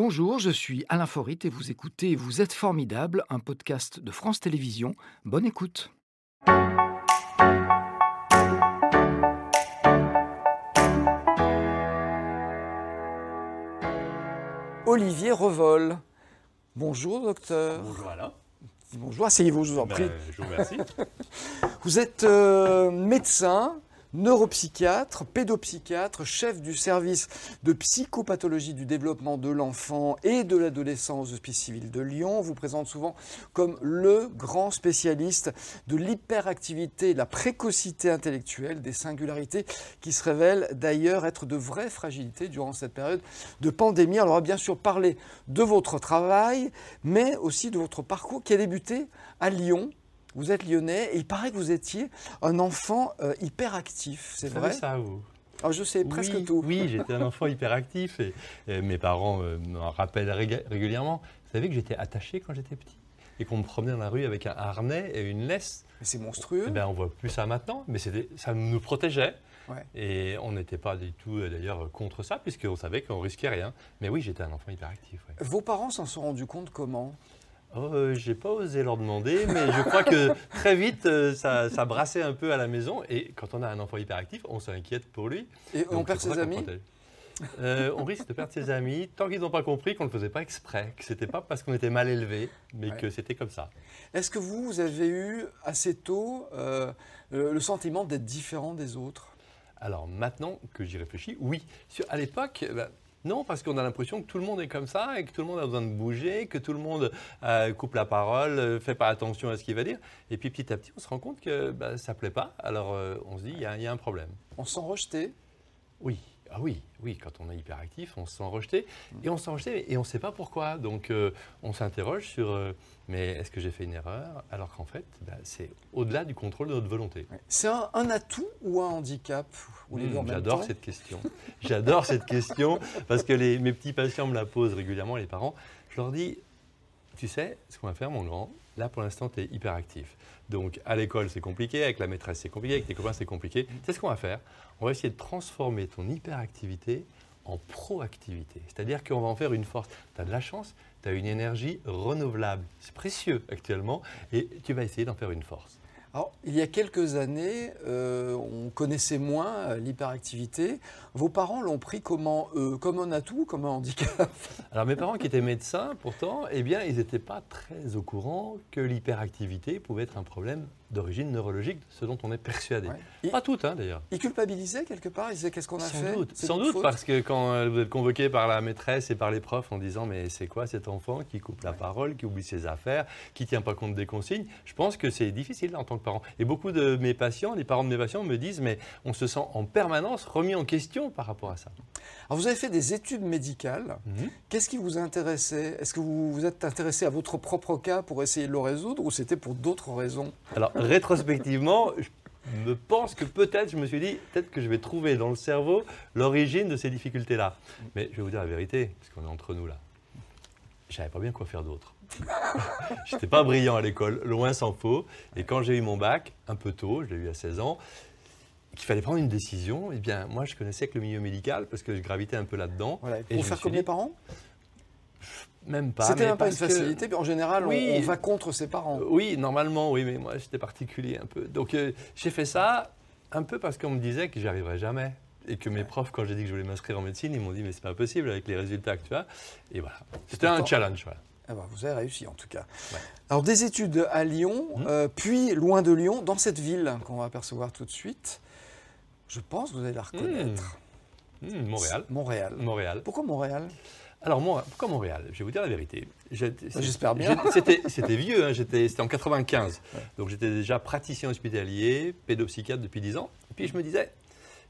Bonjour, je suis Alain Forit et vous écoutez Vous êtes formidable, un podcast de France Télévisions. Bonne écoute. Olivier Revol. Bonjour docteur. Bonjour Alain. Bonjour, asseyez-vous, je vous en Ben, prie. je vous remercie. Vous êtes euh, médecin, neuropsychiatre, pédopsychiatre, chef du service de psychopathologie du développement de l'enfant et de l'adolescence au Hospice civil de Lyon. On vous présente souvent comme le grand spécialiste de l'hyperactivité, de la précocité intellectuelle, des singularités qui se révèlent d'ailleurs être de vraies fragilités durant cette période de pandémie. Alors on va bien sûr parler de votre travail, mais aussi de votre parcours qui a débuté à Lyon. Vous êtes lyonnais et il paraît que vous étiez un enfant euh, hyperactif, c'est vrai ça vous? Alors je sais presque oui, tout. Oui, j'étais un enfant hyperactif et, et mes parents euh, m'en rappellent rég- régulièrement. Vous savez que j'étais attaché quand j'étais petit et qu'on me promenait dans la rue avec un harnais et une laisse. Mais c'est monstrueux. Eh ben, on voit plus ça maintenant, mais ça nous protégeait. Ouais. Et on n'était pas du tout euh, d'ailleurs contre ça, puisqu'on savait qu'on risquait rien. Mais oui, j'étais un enfant hyperactif. ouais. Vos parents s'en sont rendus compte comment? Oh, euh, j'ai pas osé leur demander, mais je crois que très vite, euh, ça, ça brassait un peu à la maison. Et quand on a un enfant hyperactif, on s'inquiète pour lui. Et on perd ses amis. Euh, on risque de perdre ses amis tant qu'ils n'ont pas compris qu'on ne le faisait pas exprès, que c'était pas parce qu'on était mal élevé, mais Ouais. que c'était comme ça. Est-ce que vous, vous avez eu assez tôt euh, le sentiment d'être différent des autres? Alors maintenant que j'y réfléchis, oui. À l'époque, ben, non, parce qu'on a l'impression que tout le monde est comme ça et que tout le monde a besoin de bouger, que tout le monde euh, coupe la parole, euh, fait pas attention à ce qu'il va dire. Et puis petit à petit, on se rend compte que ben, ça plaît pas. Alors euh, on se dit, il y, a- il y a un problème. On s'en rejetait Oui, ah oui, oui, quand on est hyperactif, on se sent rejeté. Et on se sent rejeté et on ne sait pas pourquoi. Donc euh, on s'interroge sur euh, mais est-ce que j'ai fait une erreur? Alors qu'en fait, bah, c'est au-delà du contrôle de notre volonté. C'est un, un atout ou un handicap ou Mmh, même J'adore cette question. J'adore cette question parce que les- mes petits patients me la posent régulièrement, les parents. Je leur dis, tu sais ce qu'on va faire, mon grand? Là, pour l'instant, tu es hyperactif. Donc, à l'école, c'est compliqué, avec la maîtresse, c'est compliqué, avec tes copains, c'est compliqué. Tu sais ce qu'on va faire On va essayer de transformer ton hyperactivité en proactivité. C'est-à-dire qu'on va en faire une force. Tu as de la chance, tu as une énergie renouvelable. C'est précieux actuellement et tu vas essayer d'en faire une force. Alors, il y a quelques années, euh, on connaissait moins euh, l'hyperactivité. Vos parents l'ont pris comment eux Comme un atout ou comme un handicap? Alors mes parents qui étaient médecins, pourtant, eh bien, ils n'étaient pas très au courant que l'hyperactivité pouvait être un problème d'origine neurologique, ce dont on est persuadé. Ouais. Pas toutes, hein, d'ailleurs. ils culpabilisaient quelque part Ils disaient qu'est-ce qu'on a Sans fait? doute, sans doute parce que quand vous êtes convoqué par la maîtresse et par les profs en disant mais c'est quoi cet enfant qui coupe la Ouais. parole, qui oublie ses affaires, qui tient pas compte des consignes, je pense que c'est difficile en tant que parent. Et beaucoup de mes patients, les parents de mes patients me disent mais on se sent en permanence remis en question par rapport à ça. Alors, vous avez fait des études médicales. Mhm. Qu'est-ce qui vous intéressait? Est-ce que vous vous êtes intéressé à votre propre cas pour essayer de le résoudre ou c'était pour d'autres raisons? Alors, rétrospectivement, je me pense que peut-être, je me suis dit, peut-être que je vais trouver dans le cerveau l'origine de ces difficultés-là. Mais je vais vous dire la vérité, parce qu'on est entre nous là. Je savais pas bien quoi faire d'autre. J'étais pas brillant à l'école, loin s'en faut. Et quand j'ai eu mon bac, un peu tôt, je l'ai eu à 16 ans, qu'il fallait prendre une décision, eh bien, moi, je connaissais que le milieu médical parce que je gravitais un peu là-dedans. Voilà, Pour faire comme les parents? Même pas. C'était même pas une que- facilité, mais en général, on- Oui. on, va contre ses parents. Oui, normalement, oui, mais moi, j'étais particulier un peu. Donc, euh, j'ai fait ça un peu parce qu'on me disait que j'y arriverais jamais. Et que mes profs, quand j'ai dit que je voulais m'inscrire en médecine, ils m'ont dit, mais c'est pas possible avec les résultats que tu as. Et voilà. C'était un challenge. Voilà. Ah bah, vous avez réussi en tout cas. Ouais. Alors des études à Lyon, Mhm. euh, puis loin de Lyon, dans cette ville qu'on va apercevoir tout de suite. Je pense que vous allez la reconnaître. Hmm, Montréal. Montréal. Montréal. Pourquoi Montréal? Alors, moi, pourquoi Montréal? Je vais vous dire la vérité. C'est- J'espère bien. C'était, vieux, hein, j'étais, c'était en 95. Donc, j'étais déjà praticien hospitalier, pédopsychiatre depuis 10 ans. Et puis, je me disais,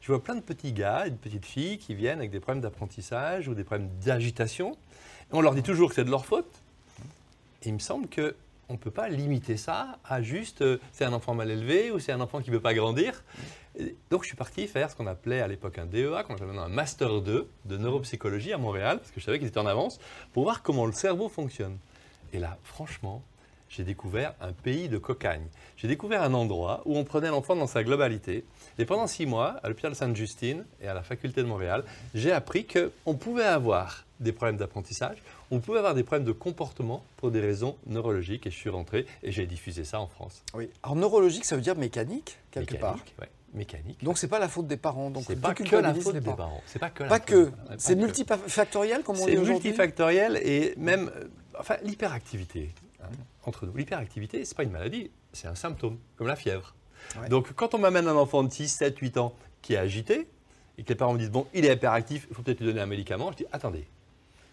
je vois plein de petits gars et de petites filles qui viennent avec des problèmes d'apprentissage ou des problèmes d'agitation. On leur dit toujours que c'est de leur faute. Et il me semble que on ne peut pas limiter ça à juste euh, c'est un enfant mal élevé ou c'est un enfant qui ne veut pas grandir. Donc je suis parti faire ce qu'on appelait à l'époque un DEA, qu'on appelle maintenant un Master 2 de neuropsychologie à Montréal, parce que je savais qu'ils étaient en avance, pour voir comment le cerveau fonctionne. Et là, franchement, j'ai découvert un pays de cocagne. J'ai découvert un endroit où on prenait l'enfant dans sa globalité. Et pendant six mois, à l'hôpital Sainte-Justine et à la faculté de Montréal, j'ai appris qu'on pouvait avoir des problèmes d'apprentissage, on pouvait avoir des problèmes de comportement pour des raisons neurologiques. Et je suis rentré et j'ai diffusé ça en France. Oui. Alors neurologique, ça veut dire mécanique, quelque mécanique, part. Ouais, mécanique. Donc c'est pas la faute des parents. Donc c'est pas que la faute des parents. C'est pas que la Pas faute que. des parents. C'est Pas que. multifactoriel, comme on dit C'est aujourd'hui. multifactoriel et même, euh, enfin, l'hyperactivité. hein, entre nous, l'hyperactivité, c'est pas une maladie, c'est un symptôme, comme la fièvre. Ouais. Donc, quand on m'amène un enfant de 6, 7, 8 ans qui est agité et que les parents me disent bon, il est hyperactif, il faut peut-être lui donner un médicament, je dis attendez,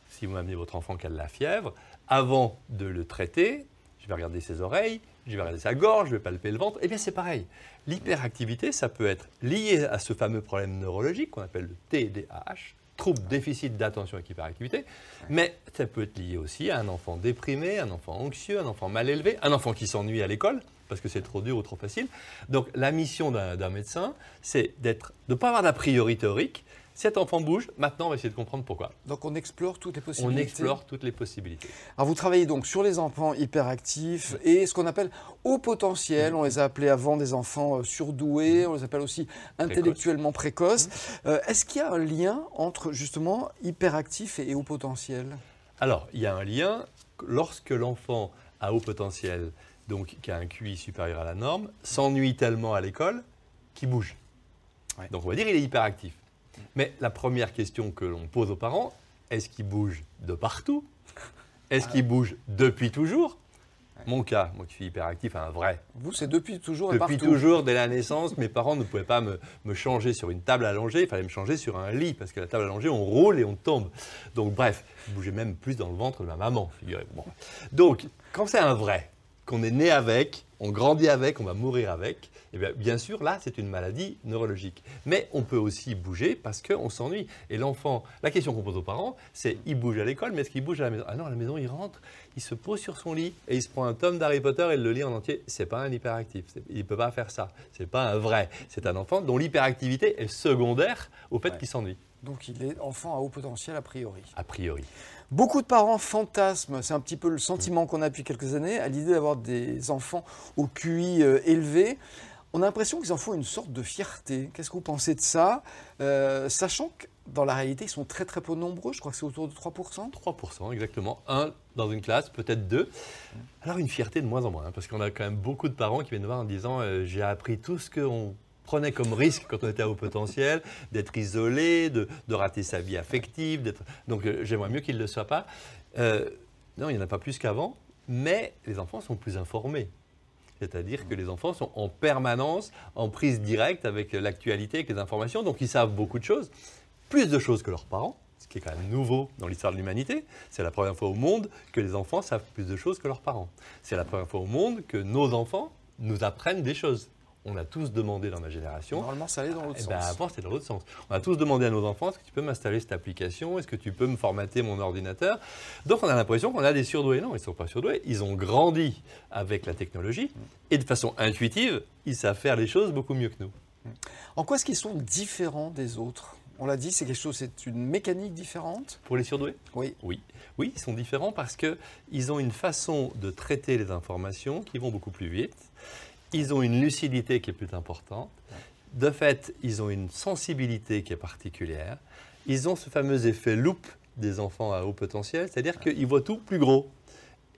si vous m'amenez votre enfant qui a de la fièvre, avant de le traiter, je vais regarder ses oreilles, je vais regarder sa gorge, je vais palper le ventre. Eh bien, c'est pareil. L'hyperactivité, ça peut être lié à ce fameux problème neurologique qu'on appelle le TDAH, trouble déficit d'attention avec hyperactivité, mais ça peut être lié aussi à un enfant déprimé, un enfant anxieux, un enfant mal élevé, un enfant qui s'ennuie à l'école parce que c'est trop dur ou trop facile. Donc la mission d'un d'un médecin, c'est d'être, de ne pas avoir d'a priori théorique. Cet enfant bouge, maintenant on va essayer de comprendre pourquoi. Donc on explore toutes les On possibilités. explore toutes les possibilités. Alors vous travaillez donc sur les enfants hyperactifs et ce qu'on appelle haut potentiel. On les a appelés avant des enfants euh, surdoués, on les appelle aussi intellectuellement précoces. Euh, Est-ce qu'il y a un lien entre justement hyperactif et haut potentiel? Alors, il y a un lien. Lorsque l'enfant à haut potentiel, donc qui a un QI supérieur à la norme, s'ennuie tellement à l'école qu'il bouge. Ouais. Donc on va dire qu'il est hyperactif. Mais la première question que l'on pose aux parents, est-ce qu'il bouge de partout? Est-ce qu'il bouge depuis toujours? Mon cas, moi qui suis hyperactif, un vrai. Vous, c'est depuis toujours et Depuis partout. toujours, dès la naissance, mes parents ne pouvaient pas me, me changer sur une table allongée, il fallait me changer sur un lit, parce que la table allongée, on roule et on tombe. Donc bref, je bougeais même plus dans le ventre de ma maman, figurez-vous. Bon. Donc, quand c'est un vrai, qu'on est né avec, on grandit avec, on va mourir avec, eh bien, bien sûr, là, c'est une maladie neurologique. Mais on peut aussi bouger parce qu'on s'ennuie. Et l'enfant, la question qu'on pose aux parents, c'est il bouge à l'école, mais est-ce qu'il bouge à la maison? Ah non, à la maison, il rentre, il se pose sur son lit et il se prend un tome d'Harry Potter et il le lit en entier. C'est pas un hyperactif. Il ne peut pas faire ça. C'est pas un vrai. C'est un enfant dont l'hyperactivité est secondaire au fait Ouais. qu'il s'ennuie, Donc il est enfant à haut potentiel a priori. a priori. Beaucoup de parents fantasment, c'est un petit peu le sentiment qu'on a depuis quelques années, à l'idée d'avoir des enfants au QI euh, élevé. On a l'impression qu'ils en font une sorte de fierté. Qu'est-ce que vous pensez de ça? Euh, Sachant que dans la réalité, ils sont très très peu nombreux, je crois que c'est autour de 3%. 3%, exactement. Un dans une classe, peut-être deux. Alors une fierté de moins en moins, hein, parce qu'on a quand même beaucoup de parents qui viennent nous voir en disant euh, j'ai appris tout ce qu'on prenait comme risque quand on était à haut potentiel, d'être isolé, de, de rater sa vie affective. Donc euh, j'aimerais mieux qu'il ne le soit pas. Euh, non, il n'y en a pas plus qu'avant, mais les enfants sont plus informés. C'est-à-dire que les enfants sont en permanence en prise directe avec l'actualité, avec les informations, donc ils savent beaucoup de choses, plus de choses que leurs parents, ce qui est quand même nouveau dans l'histoire de l'humanité. C'est la première fois au monde que les enfants savent plus de choses que leurs parents. C'est la première fois au monde que nos enfants nous apprennent des choses. On a tous demandé dans ma génération Normalement, ça allait dans l'autre eh sens. ben, avant, c'était dans l'autre sens. On a tous demandé à nos enfants est-ce que tu peux m'installer cette application? Est-ce que tu peux me formater mon ordinateur? Donc, on a l'impression qu'on a des surdoués. Non, ils ne sont pas surdoués. Ils ont grandi avec la technologie et de façon intuitive, ils savent faire les choses beaucoup mieux que nous. En quoi est-ce qu'ils sont différents des autres? On l'a dit, c'est quelque chose, c'est une mécanique différente? Pour les surdoués? Oui. Oui. Oui, ils sont différents parce qu'ils ont une façon de traiter les informations qui vont beaucoup plus vite. Ils ont une lucidité qui est plus importante. De fait, ils ont une sensibilité qui est particulière. Ils ont ce fameux effet loupe des enfants à haut potentiel, c'est-à-dire qu'ils voient tout plus gros.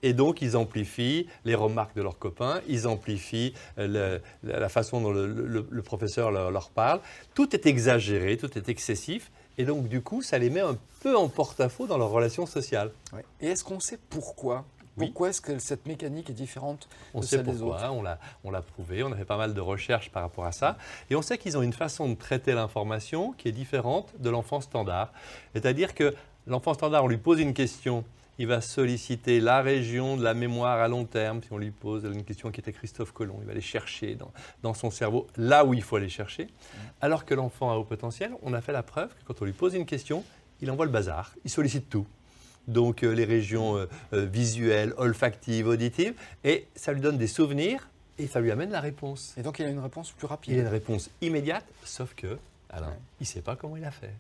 Et donc, ils amplifient les remarques de leurs copains, ils amplifient euh, le- la façon dont le, le- le professeur leur, leur parle. Tout est exagéré, tout est excessif. Et donc, du coup, ça les met un peu en porte-à-faux dans leurs relations sociales. Ouais. Et est-ce qu'on sait pourquoi Oui. Pourquoi est-ce que cette mécanique est différente On de sait celle des autres on l'a, on l'a prouvé, on a fait pas mal de recherches par rapport à ça. Et on sait qu'ils ont une façon de traiter l'information qui est différente de l'enfant standard. C'est-à-dire que l'enfant standard, on lui pose une question, il va solliciter la région de la mémoire à long terme. Si on lui pose une question qui était Christophe Colomb, il va aller chercher dans, dans son cerveau là où il faut aller chercher. Alors que l'enfant à haut potentiel, on a fait la preuve que quand on lui pose une question, il envoie le bazar, il sollicite tout. Donc euh, les régions euh, euh, visuelles, olfactives, auditives, et ça lui donne des souvenirs et ça lui amène la réponse. Et donc il a une réponse plus Il a rapide. une réponse immédiate, sauf que, Ouais. il ne sait pas comment il a fait.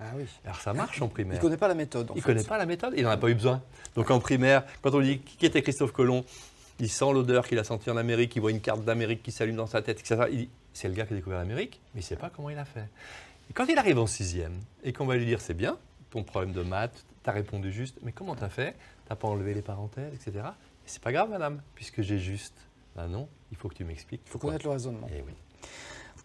Ah oui. Alors ça marche en Il primaire. ne connaît pas la méthode. En Il ne connaît pas la méthode, il n'en a pas eu besoin. Donc en primaire, quand on lui dit qui était Christophe Colomb, il sent l'odeur qu'il a sentie en Amérique, il voit une carte d'Amérique qui s'allume dans sa tête, etc. Il dit, c'est le gars qui a découvert l'Amérique, mais il ne sait pas comment il a fait. Et quand il arrive en sixième, et qu'on va lui dire, c'est bien, ton problème de maths, tu as répondu juste, mais comment tu as fait? Tu n'as pas enlevé les parenthèses, etc. Et c'est pas grave, madame, puisque j'ai juste. Ben non, il faut que tu m'expliques. Il faut connaître le raisonnement. Eh oui.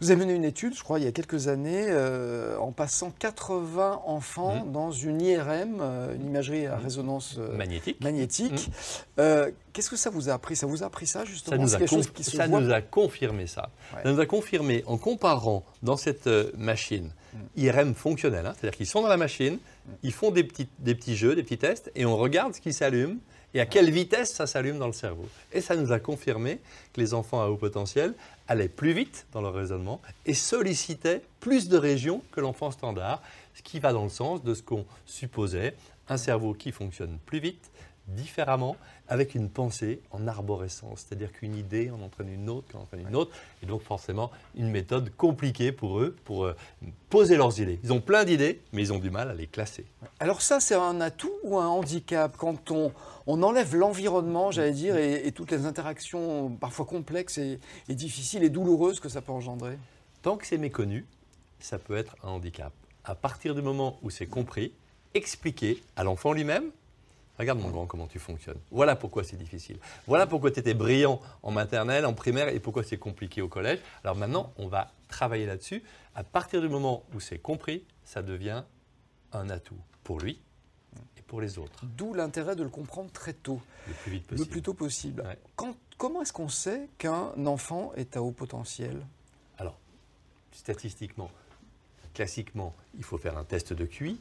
Vous avez mené une étude, je crois, il y a quelques années, euh, en passant 80 enfants Mhm. dans une IRM, euh, une imagerie à Mhm. résonance euh, Magnétique. magnétique. Euh, Qu'est-ce que ça vous a appris? Ça vous a appris ça, justement? Ça, nous a, quelque chose conf- qui se ça voit nous a confirmé ça. Ouais. Ça nous a confirmé en comparant dans cette machine IRM fonctionnelle, hein, c'est-à-dire qu'ils sont dans la machine, ils font des petits, des petits jeux, des petits tests, et on regarde ce qui s'allume et à quelle vitesse ça s'allume dans le cerveau. Et ça nous a confirmé que les enfants à haut potentiel allaient plus vite dans leur raisonnement et sollicitaient plus de régions que l'enfant standard, ce qui va dans le sens de ce qu'on supposait, un cerveau qui fonctionne plus vite, différemment, avec une pensée en arborescence, c'est-à-dire qu'une idée en entraîne une autre, en entraîne une autre, et donc forcément une méthode compliquée pour eux, pour euh, poser leurs idées. Ils ont plein d'idées, mais ils ont du mal à les classer. Alors ça, c'est un atout ou un handicap quand on, on enlève l'environnement, j'allais dire, et, et toutes les interactions parfois complexes et, et difficiles et douloureuses que ça peut engendrer? Tant que c'est méconnu, ça peut être un handicap. À partir du moment où c'est compris, expliquer à l'enfant lui-même, regarde mon grand comment tu fonctionnes. Voilà pourquoi c'est difficile. Voilà pourquoi tu étais brillant en maternelle, en primaire et pourquoi c'est compliqué au collège. Alors maintenant, on va travailler là-dessus. À partir du moment où c'est compris, ça devient un atout pour lui et pour les autres, D'où l'intérêt de le comprendre très tôt, le plus vite le possible. plus tôt possible. Ouais. Quand- comment est-ce qu'on sait qu'un enfant est à haut potentiel? Alors, statistiquement, classiquement, il faut faire un test de QI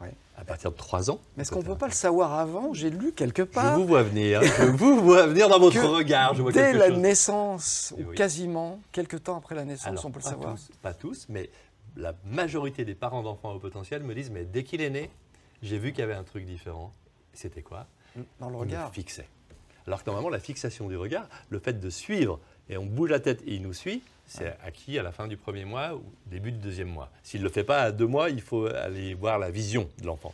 Ouais. à partir de 3 ans. Mais est-ce On qu'on ne peut pas le savoir avant? J'ai lu quelque Je part. vous vois venir. Je vous vois venir dans votre regard. Je vois Dès la chose. naissance, Eh ou quasiment, quelque temps après la naissance, Alors, on peut le savoir. Tous, pas tous, mais la majorité des parents d'enfants au potentiel me disent mais dès qu'il est né, j'ai vu qu'il y avait un truc différent. C'était quoi? Dans le Il me regard. fixait. Alors que normalement, la fixation du regard, le fait de suivre et on bouge la tête et il nous suit, c'est acquis à la fin du premier mois ou début du deuxième mois. S'il ne le fait pas à deux mois, il faut aller voir la vision de l'enfant.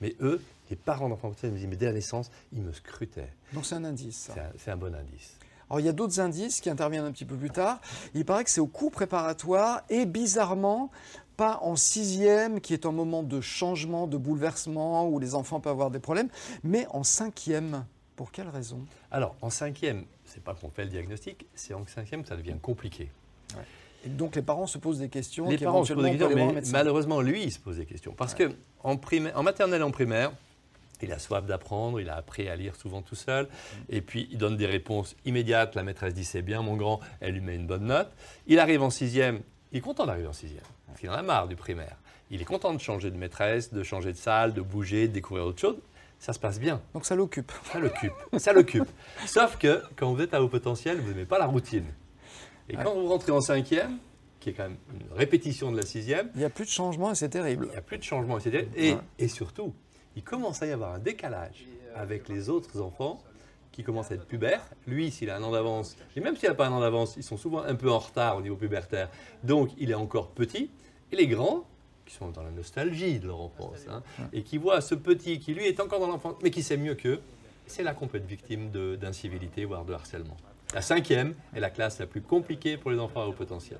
Mais eux, les parents d'enfants potentiels me disent mais dès la naissance, ils me scrutaient. Donc c'est un indice. ça. C'est un, c'est un bon indice. Alors il y a d'autres indices qui interviennent un petit peu plus tard. Il paraît que c'est au cours préparatoire et bizarrement pas en sixième qui est un moment de changement, de bouleversement où les enfants peuvent avoir des problèmes, mais en cinquième. Pour quelle raison? Alors, en cinquième, c'est pas qu'on fait le diagnostic, c'est en cinquième que ça devient compliqué. Et donc les parents se posent des questions. les parents se posent des questions, mais malheureusement, lui, il se pose des questions. Parce que en, primaire- en maternelle et en primaire, il a soif d'apprendre, il a appris à lire souvent tout seul, et puis il donne des réponses immédiates. La maîtresse dit c'est bien, mon grand, elle lui met une bonne note. Il arrive en sixième, il est content d'arriver en sixième, parce qu'il en a marre du primaire. Il est content de changer de maîtresse, de changer de salle, de bouger, de découvrir autre chose. Ça se passe bien. Donc ça l'occupe. Ça l'occupe. Ça l'occupe. Sauf que quand vous êtes à haut potentiel, vous n'aimez pas la routine. Et quand vous rentrez en cinquième, qui est quand même une répétition de la sixième, Il n'y a plus de changement et c'est terrible. il n'y a plus de changement. Et, Ouais. et surtout, il commence à y avoir un décalage avec les autres enfants qui commencent à être pubères. Lui, s'il a un an d'avance, et même s'il n'a pas un an d'avance, ils sont souvent un peu en retard au niveau pubertaire. Donc, il est encore petit. Et les grands, qui sont dans la nostalgie de leur enfance, hein, et qui voient ce petit qui, lui, est encore dans l'enfance, mais qui sait mieux qu'eux, c'est là qu'on peut être victime d'incivilité, voire de harcèlement. La cinquième est la classe la plus compliquée pour les enfants à haut potentiel.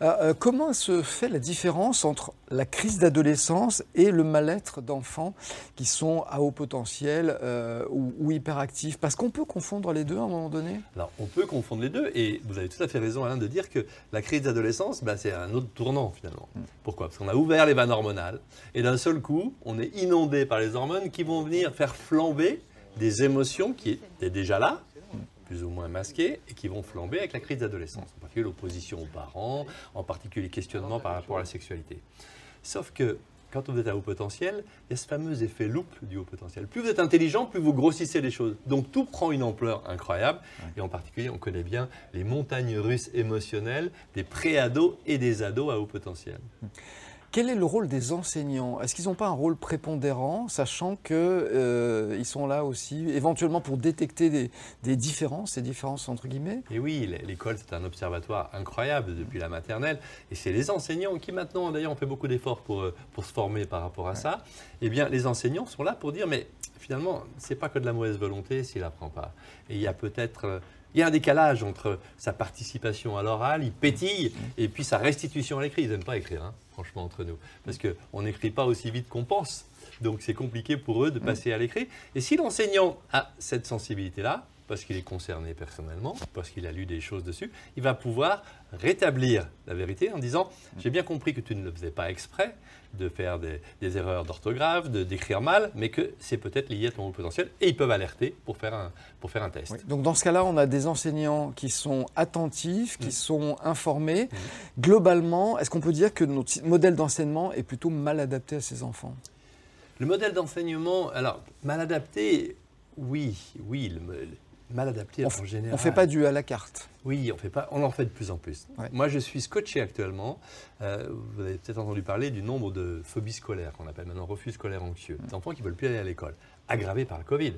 Euh, euh, comment se fait la différence entre la crise d'adolescence et le mal-être d'enfants qui sont à haut potentiel euh, ou, ou hyperactifs? Parce qu'on peut confondre les deux à un moment donné. Alors, on peut confondre les deux, et vous avez tout à fait raison, Alain, de dire que la crise d'adolescence, ben, c'est un autre tournant, finalement. Pourquoi? Parce qu'on a ouvert les vannes hormonales, et d'un seul coup, on est inondé par les hormones qui vont venir faire flamber des émotions qui étaient déjà là, plus ou moins masquées, et qui vont flamber avec la crise d'adolescence. En particulier l'opposition aux parents, en particulier les questionnements par rapport à la sexualité. Sauf que quand vous êtes à haut potentiel, il y a ce fameux effet loupe du haut potentiel. Plus vous êtes intelligent, plus vous grossissez les choses. Donc tout prend une ampleur incroyable. Et en particulier, on connaît bien les montagnes russes émotionnelles des pré-ados et des ados à haut potentiel. Quel est le rôle des enseignants? Est-ce qu'ils n'ont pas un rôle prépondérant, sachant qu'ils euh, sont là aussi éventuellement pour détecter des, des, différences, ces différences entre guillemets? Et oui, l'école c'est un observatoire incroyable depuis la maternelle, et c'est les enseignants qui maintenant, d'ailleurs, ont fait beaucoup d'efforts pour, euh, pour se former par rapport à ça. Eh bien, les enseignants sont là pour dire, mais finalement, c'est pas que de la mauvaise volonté s'il apprend pas. Et il y a peut-être euh, il y a un décalage entre sa participation à l'oral, il pétille, et puis sa restitution à l'écrit. Ils n'aiment pas écrire, hein, franchement, entre nous. Parce qu'on n'écrit pas aussi vite qu'on pense. Donc c'est compliqué pour eux de passer à l'écrit. Et si l'enseignant a cette sensibilité-là, parce qu'il est concerné personnellement, parce qu'il a lu des choses dessus, il va pouvoir rétablir la vérité en disant J'ai bien compris que tu ne le faisais pas exprès de faire des, erreurs d'orthographe, de d'écrire mal, mais que c'est peut-être lié à ton potentiel et ils peuvent alerter pour faire un, pour faire un test. donc dans ce cas-là, on a des enseignants qui sont attentifs, qui mm. sont informés. Mm. Globalement, est-ce qu'on peut dire que notre modèle d'enseignement est plutôt mal adapté à ces enfants? Le modèle d'enseignement, alors mal adapté, oui, oui. Le, mal adapté en général. On ne fait pas du à la carte. Oui, on, fait pas, on en fait de plus en plus. Moi, je suis scotché actuellement. Euh, vous avez peut-être entendu parler du nombre de phobies scolaires, qu'on appelle maintenant refus scolaire anxieux. Des enfants qui ne veulent plus aller à l'école, aggravés par le Covid.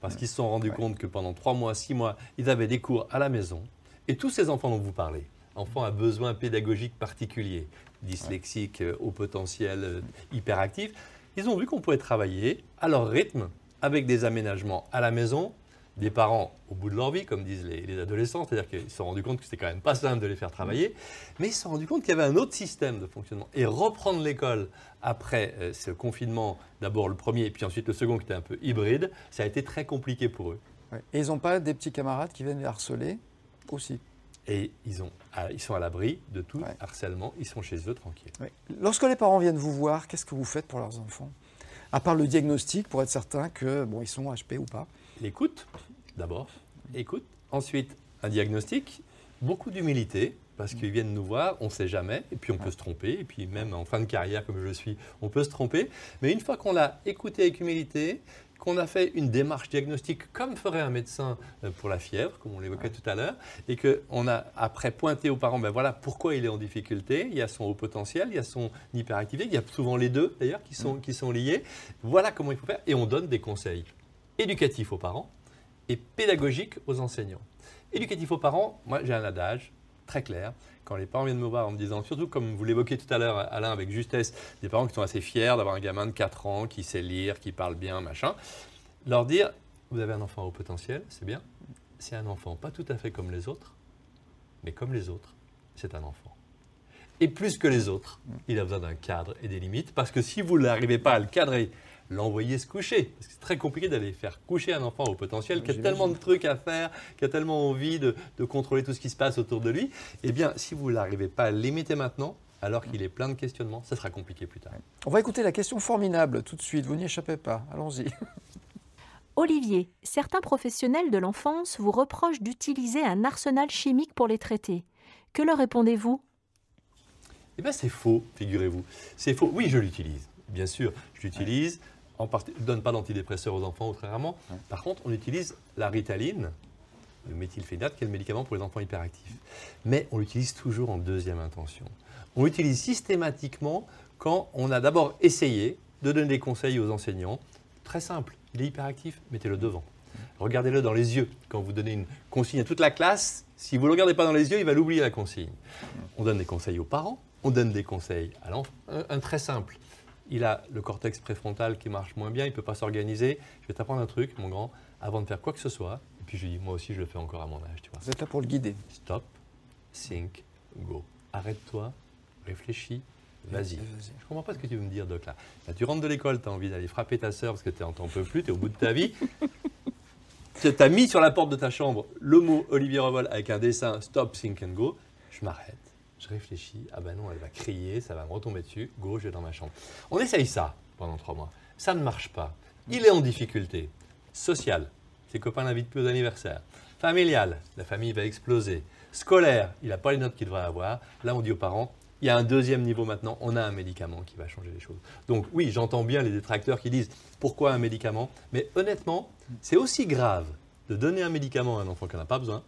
Parce qu'ils se sont rendus compte que pendant trois mois, six mois, ils avaient des cours à la maison. Et tous ces enfants dont vous parlez, enfants à besoins pédagogiques particuliers, dyslexiques, euh, au potentiel euh, hyperactifs, ils ont vu qu'on pouvait travailler à leur rythme, avec des aménagements à la maison, des parents au bout de leur vie, comme disent les, adolescents, c'est-à-dire qu'ils se sont rendus compte que c'était quand même pas simple de les faire travailler, mais ils se sont rendus compte qu'il y avait un autre système de fonctionnement. Et reprendre l'école après euh, ce confinement, d'abord le premier et puis ensuite le second qui était un peu hybride, ça a été très compliqué pour eux. Et ils n'ont pas des petits camarades qui viennent les harceler aussi? Et ils, ont, ils sont à l'abri de tout harcèlement, ils sont chez eux tranquilles. Lorsque les parents viennent vous voir, qu'est-ce que vous faites pour leurs enfants? À part le diagnostic pour être certain que bon, ils sont HP ou pas L'écoute, d'abord. Écoute. Ensuite, un diagnostic. Beaucoup d'humilité, parce qu'ils viennent nous voir, on ne sait jamais, et puis on peut se tromper, et puis même en fin de carrière comme je suis, on peut se tromper. Mais une fois qu'on l'a écouté avec humilité, qu'on a fait une démarche diagnostique comme ferait un médecin euh, pour la fièvre, comme on l'évoquait tout à l'heure, et qu'on a après pointé aux parents, ben voilà pourquoi il est en difficulté, il y a son haut potentiel, il y a son hyperactivité, il y a souvent les deux d'ailleurs qui sont, qui sont liés, voilà comment il faut faire, et on donne des conseils éducatif aux parents et pédagogique aux enseignants. Éducatif aux parents, moi j'ai un adage très clair. Quand les parents viennent me voir en me disant, surtout comme vous l'évoquiez tout à l'heure Alain avec justesse, des parents qui sont assez fiers d'avoir un gamin de 4 ans qui sait lire, qui parle bien, machin, leur dire, vous avez un enfant au potentiel, c'est bien. C'est un enfant pas tout à fait comme les autres, mais comme les autres, c'est un enfant. Et plus que les autres, il a besoin d'un cadre et des limites, parce que si vous n'arrivez pas à le cadrer l'envoyer se coucher. Parce que c'est très compliqué d'aller faire coucher un enfant au potentiel qui a tellement de trucs à faire, qui a tellement envie de, contrôler tout ce qui se passe autour de lui. Eh bien, si vous n'arrivez pas à l'imiter maintenant, alors qu'il est plein de questionnements, ça sera compliqué plus tard. On va écouter la question formidable tout de suite. Vous n'y échappez pas. Allons-y. Olivier, certains professionnels de l'enfance vous reprochent d'utiliser un arsenal chimique pour les traiter. Que leur répondez-vous? Eh bien, c'est faux, figurez-vous. C'est faux. Oui, je l'utilise. Bien sûr, je l'utilise. On ne donne pas d'antidépresseurs aux enfants, très rarement. Par contre, on utilise la ritaline, le méthylphénate, qui est le médicament pour les enfants hyperactifs. Mais on l'utilise toujours en deuxième intention. On l'utilise systématiquement quand on a d'abord essayé de donner des conseils aux enseignants. Très simple, il est hyperactif, mettez-le devant. Regardez-le dans les yeux. Quand vous donnez une consigne à toute la classe, si vous ne le regardez pas dans les yeux, il va l'oublier la consigne. On donne des conseils aux parents, on donne des conseils à l'enfant. un, très simple il a le cortex préfrontal qui marche moins bien, il ne peut pas s'organiser. Je vais t'apprendre un truc, mon grand, avant de faire quoi que ce soit. Et puis je lui dis, moi aussi, je le fais encore à mon âge. Tu vois. Vous êtes là pour le guider. Stop, think, go. Arrête-toi, réfléchis, vas-y. je ne comprends pas ce que tu veux me dire, Doc, là. tu rentres de l'école, tu as envie d'aller frapper ta sœur parce que tu n'en peux plus, tu es au bout de ta vie. tu as mis sur la porte de ta chambre le mot Olivier Revol avec un dessin Stop, think and go. Je m'arrête je réfléchis, ah ben non, elle va crier, ça va me retomber dessus, go, je vais dans ma chambre. On essaye ça pendant trois mois. Ça ne marche pas. Il est en difficulté. Social, ses copains l'invitent plus aux anniversaires. Familial, la famille va exploser. Scolaire, il n'a pas les notes qu'il devrait avoir. Là, on dit aux parents, il y a un deuxième niveau maintenant, on a un médicament qui va changer les choses. Donc oui, j'entends bien les détracteurs qui disent pourquoi un médicament, mais honnêtement, c'est aussi grave de donner un médicament à un enfant qui n'en a pas besoin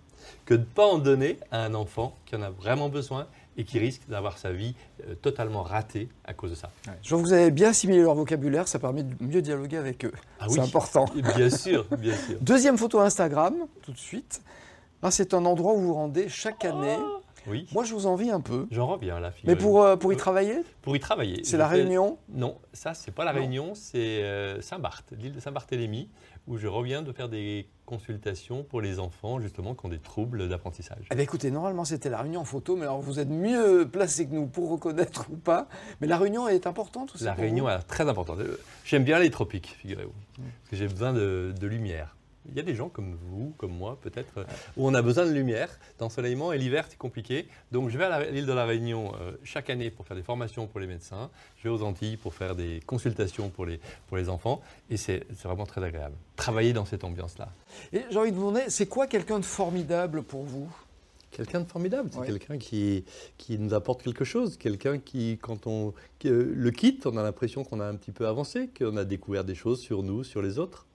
que de ne pas en donner à un enfant qui en a vraiment besoin et qui risque d'avoir sa vie euh, totalement ratée à cause de ça. Je vois que vous avez bien assimilé leur vocabulaire, ça permet de mieux dialoguer avec eux. Ah C'est oui. important. Bien sûr, bien sûr. Deuxième photo Instagram, tout de suite. Ah, c'est un endroit où vous vous rendez chaque année. Oui, Moi, je vous envie un peu. j'en reviens là. Mais pour, euh, pour y travailler, Pour y travailler. c'est la Réunion Non, ça, c'est pas la Non. Réunion, c'est euh, Saint-Barth, l'île de Saint-Barthélemy, où je reviens de faire des consultations pour les enfants, justement, qui ont des troubles d'apprentissage. Eh bien, écoutez, normalement, c'était la Réunion en photo, mais alors vous êtes mieux placé que nous pour reconnaître ou pas. Mais la Réunion est importante aussi. La Réunion est très importante. J'aime bien les tropiques, figurez-vous, parce que j'ai besoin de, de lumière. Il y a des gens comme vous, comme moi, peut-être, euh, où on a besoin de lumière, d'ensoleillement, et l'hiver, c'est compliqué. Donc, je vais à l'île de la Réunion euh, chaque année pour faire des formations pour les médecins. Je vais aux Antilles pour faire des consultations pour les, pour les enfants, et c'est c'est vraiment très agréable. Travailler dans cette ambiance-là. Et j'ai envie de vous demander, c'est quoi quelqu'un de formidable pour vous? Quelqu'un de formidable, c'est Ouais. quelqu'un qui, qui nous apporte quelque chose, quelqu'un qui, quand on qui, euh, le quitte, on a l'impression qu'on a un petit peu avancé, qu'on a découvert des choses sur nous, sur les autres.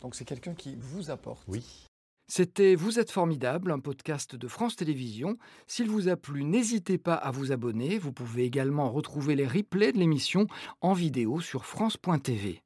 Donc, c'est quelqu'un qui vous apporte. Oui. C'était Vous êtes formidable, un podcast de France Télévisions. S'il vous a plu, n'hésitez pas à vous abonner. Vous pouvez également retrouver les replays de l'émission en vidéo sur France.tv.